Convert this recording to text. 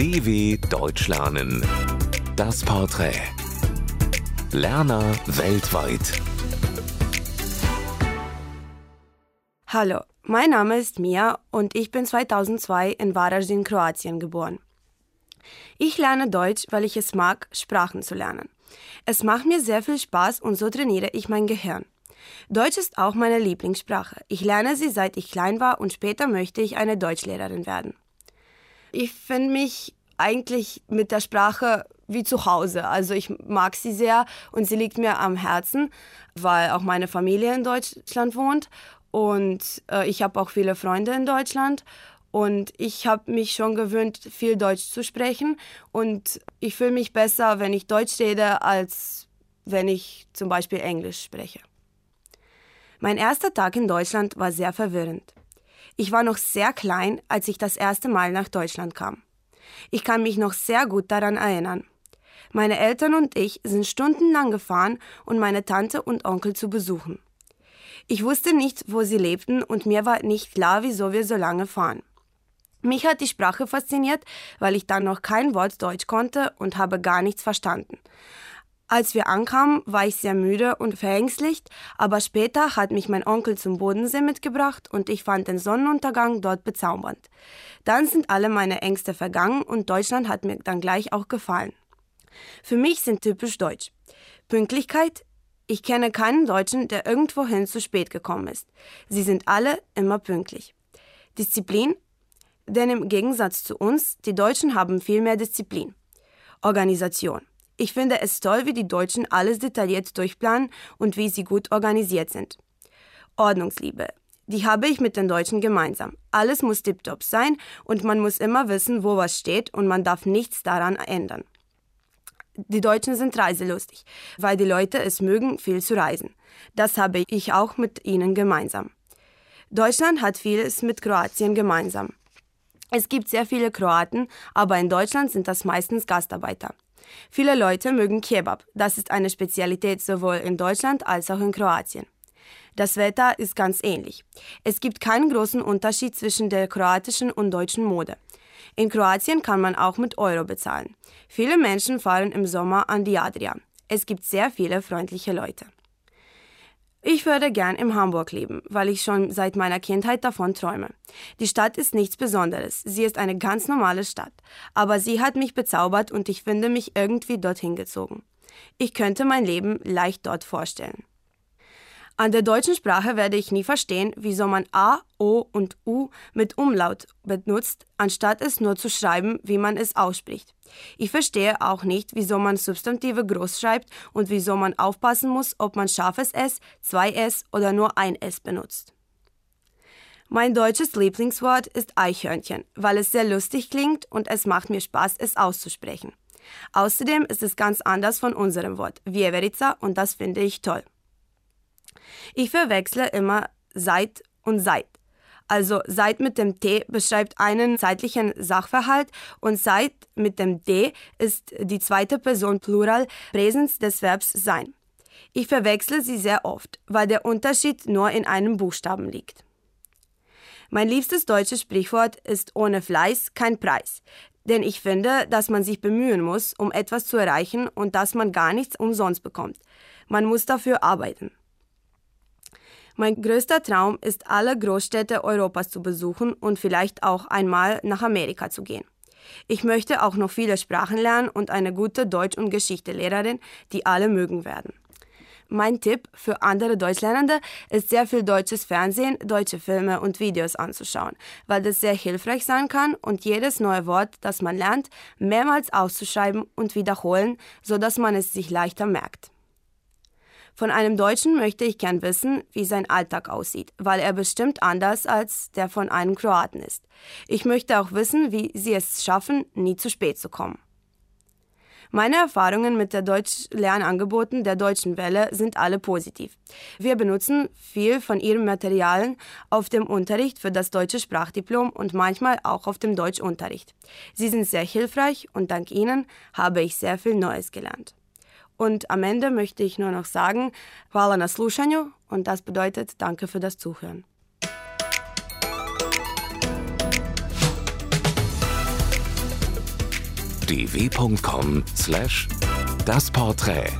DW Deutsch lernen. Das Porträt. Lerner weltweit. Hallo, mein Name ist Mia und ich bin 2002 in Varaždin, Kroatien geboren. Ich lerne Deutsch, weil ich es mag, Sprachen zu lernen. Es macht mir sehr viel Spaß und so trainiere ich mein Gehirn. Deutsch ist auch meine Lieblingssprache. Ich lerne sie seit ich klein war und später möchte ich eine Deutschlehrerin werden. Ich finde mich eigentlich mit der Sprache wie zu Hause. Also ich mag sie sehr und sie liegt mir am Herzen, weil auch meine Familie in Deutschland wohnt und äh, ich habe auch viele Freunde in Deutschland und ich habe mich schon gewöhnt, viel Deutsch zu sprechen und ich fühle mich besser, wenn ich Deutsch rede, als wenn ich zum Beispiel Englisch spreche. Mein erster Tag in Deutschland war sehr verwirrend. Ich war noch sehr klein, als ich das erste Mal nach Deutschland kam. Ich kann mich noch sehr gut daran erinnern. Meine Eltern und ich sind stundenlang gefahren, um meine Tante und Onkel zu besuchen. Ich wusste nicht, wo sie lebten und mir war nicht klar, wieso wir so lange fahren. Mich hat die Sprache fasziniert, weil ich dann noch kein Wort Deutsch konnte und habe gar nichts verstanden. Als wir ankamen, war ich sehr müde und verängstigt, aber später hat mich mein Onkel zum Bodensee mitgebracht und ich fand den Sonnenuntergang dort bezaubernd. Dann sind alle meine Ängste vergangen und Deutschland hat mir dann gleich auch gefallen. Für mich sind typisch deutsch Pünktlichkeit, ich kenne keinen Deutschen, der irgendwohin zu spät gekommen ist. Sie sind alle immer pünktlich. Disziplin, denn im Gegensatz zu uns, die Deutschen haben viel mehr Disziplin. Organisation. Ich finde es toll, wie die Deutschen alles detailliert durchplanen und wie sie gut organisiert sind. Ordnungsliebe. Die habe ich mit den Deutschen gemeinsam. Alles muss tiptop sein und man muss immer wissen, wo was steht und man darf nichts daran ändern. Die Deutschen sind reiselustig, weil die Leute es mögen, viel zu reisen. Das habe ich auch mit ihnen gemeinsam. Deutschland hat vieles mit Kroatien gemeinsam. Es gibt sehr viele Kroaten, aber in Deutschland sind das meistens Gastarbeiter. Viele Leute mögen Kebab. Das ist eine Spezialität sowohl in Deutschland als auch in Kroatien. Das Wetter ist ganz ähnlich. Es gibt keinen großen Unterschied zwischen der kroatischen und deutschen Mode. In Kroatien kann man auch mit Euro bezahlen. Viele Menschen fahren im Sommer an die Adria. Es gibt sehr viele freundliche Leute. Ich würde gern in Hamburg leben, weil ich schon seit meiner Kindheit davon träume. Die Stadt ist nichts Besonderes, sie ist eine ganz normale Stadt, aber sie hat mich bezaubert und ich finde mich irgendwie dorthin gezogen. Ich könnte mein Leben leicht dort vorstellen. An der deutschen Sprache werde ich nie verstehen, wieso man A, O und U mit Umlaut benutzt, anstatt es nur zu schreiben, wie man es ausspricht. Ich verstehe auch nicht, wieso man Substantive groß schreibt und wieso man aufpassen muss, ob man scharfes S, zwei S oder nur ein S benutzt. Mein deutsches Lieblingswort ist Eichhörnchen, weil es sehr lustig klingt und es macht mir Spaß, es auszusprechen. Außerdem ist es ganz anders von unserem Wort, Vieverica, und das finde ich toll. Ich verwechsle immer seit und seit. Also seit mit dem T beschreibt einen zeitlichen Sachverhalt und seit mit dem D ist die zweite Person Plural Präsens des Verbs sein. Ich verwechsle sie sehr oft, weil der Unterschied nur in einem Buchstaben liegt. Mein liebstes deutsches Sprichwort ist ohne Fleiß kein Preis. Denn ich finde, dass man sich bemühen muss, um etwas zu erreichen und dass man gar nichts umsonst bekommt. Man muss dafür arbeiten. Mein größter Traum ist, alle Großstädte Europas zu besuchen und vielleicht auch einmal nach Amerika zu gehen. Ich möchte auch noch viele Sprachen lernen und eine gute Deutsch- und Geschichtelehrerin, die alle mögen werden. Mein Tipp für andere Deutschlernende ist sehr viel deutsches Fernsehen, deutsche Filme und Videos anzuschauen, weil das sehr hilfreich sein kann und jedes neue Wort, das man lernt, mehrmals auszuschreiben und wiederholen, sodass man es sich leichter merkt. Von einem Deutschen möchte ich gern wissen, wie sein Alltag aussieht, weil er bestimmt anders als der von einem Kroaten ist. Ich möchte auch wissen, wie sie es schaffen, nie zu spät zu kommen. Meine Erfahrungen mit der Deutsch-Lernangeboten der Deutschen Welle sind alle positiv. Wir benutzen viel von ihren Materialien auf dem Unterricht für das deutsche Sprachdiplom und manchmal auch auf dem Deutschunterricht. Sie sind sehr hilfreich und dank ihnen habe ich sehr viel Neues gelernt. Und am Ende möchte ich nur noch sagen, hvala na slušanju und das bedeutet danke für das Zuhören. dw.com/das Porträt